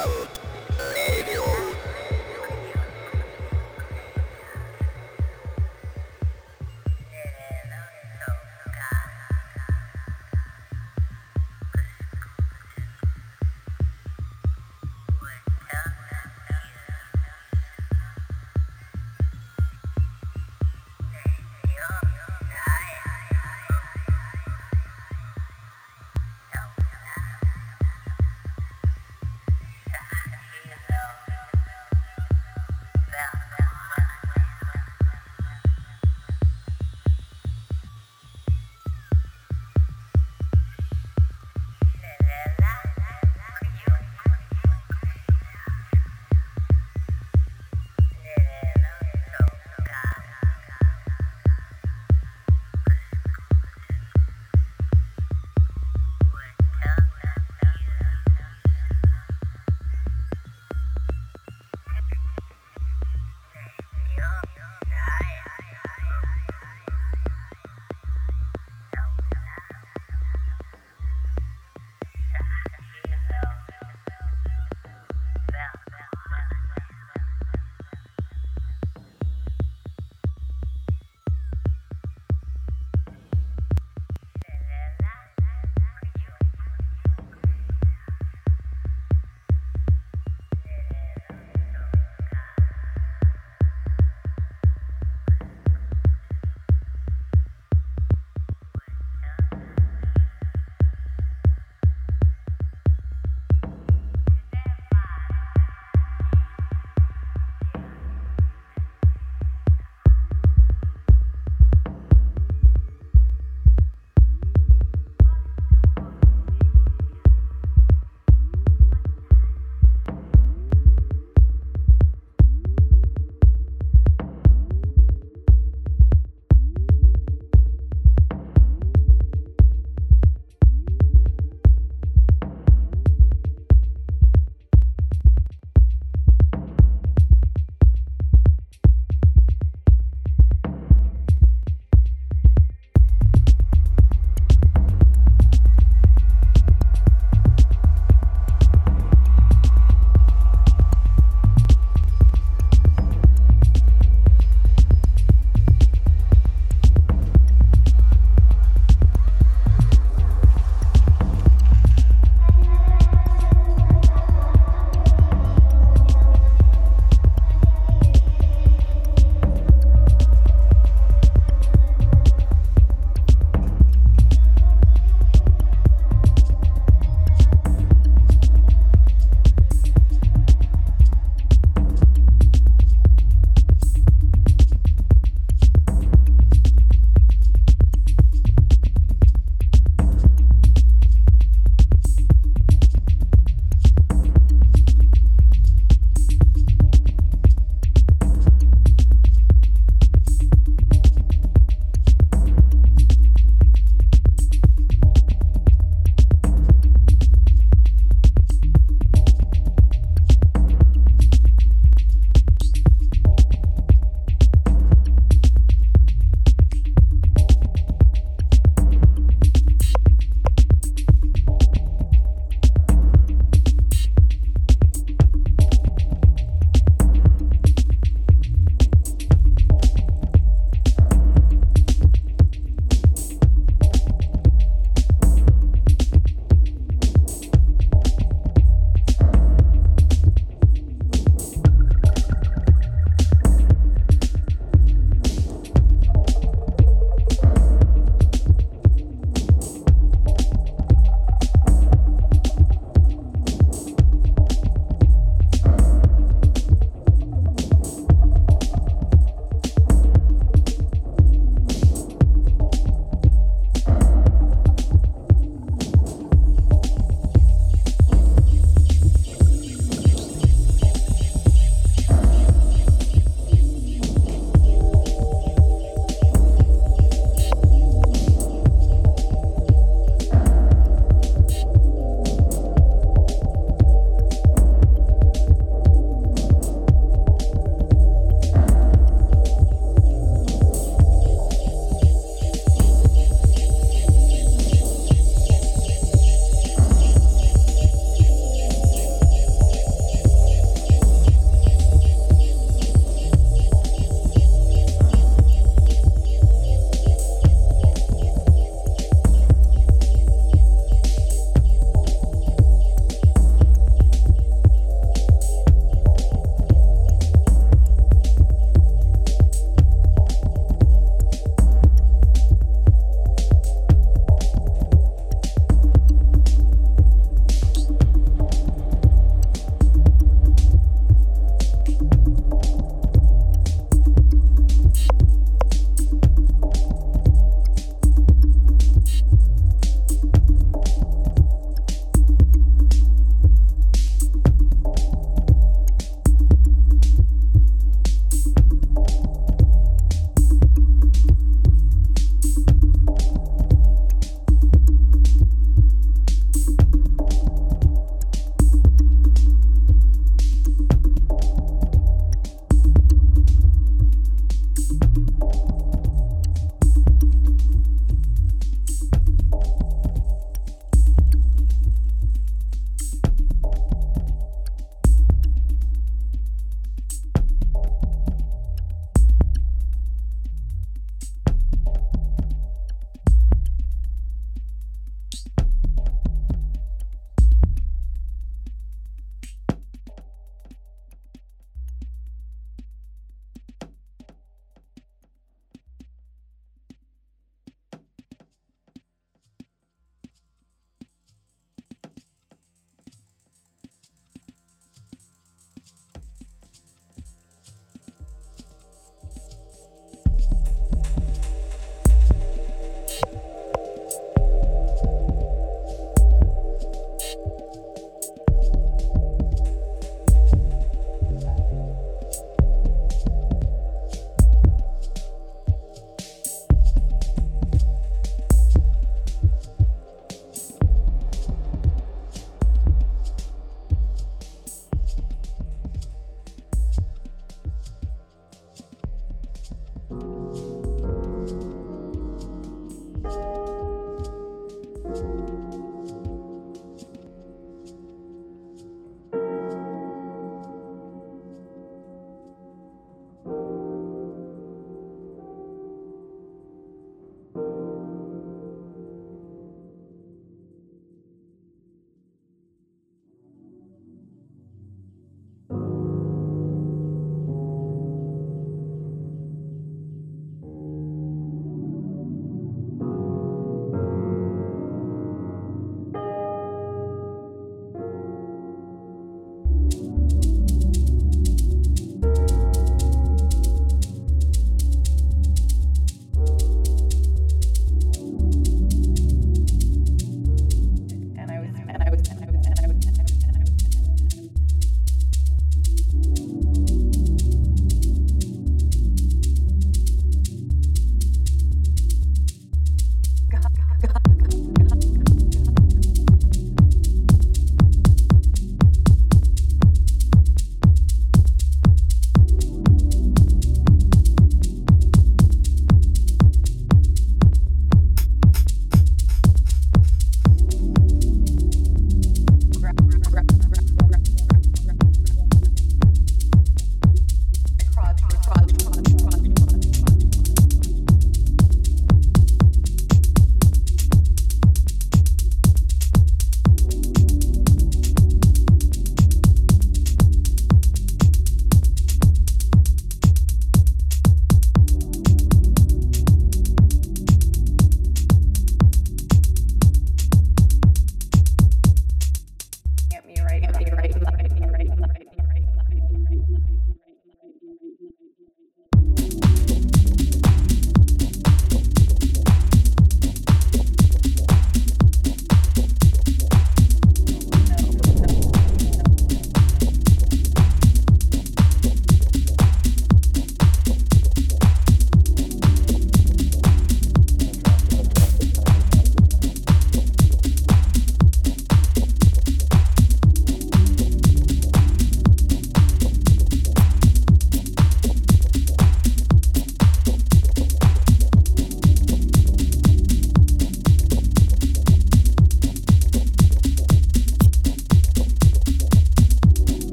out.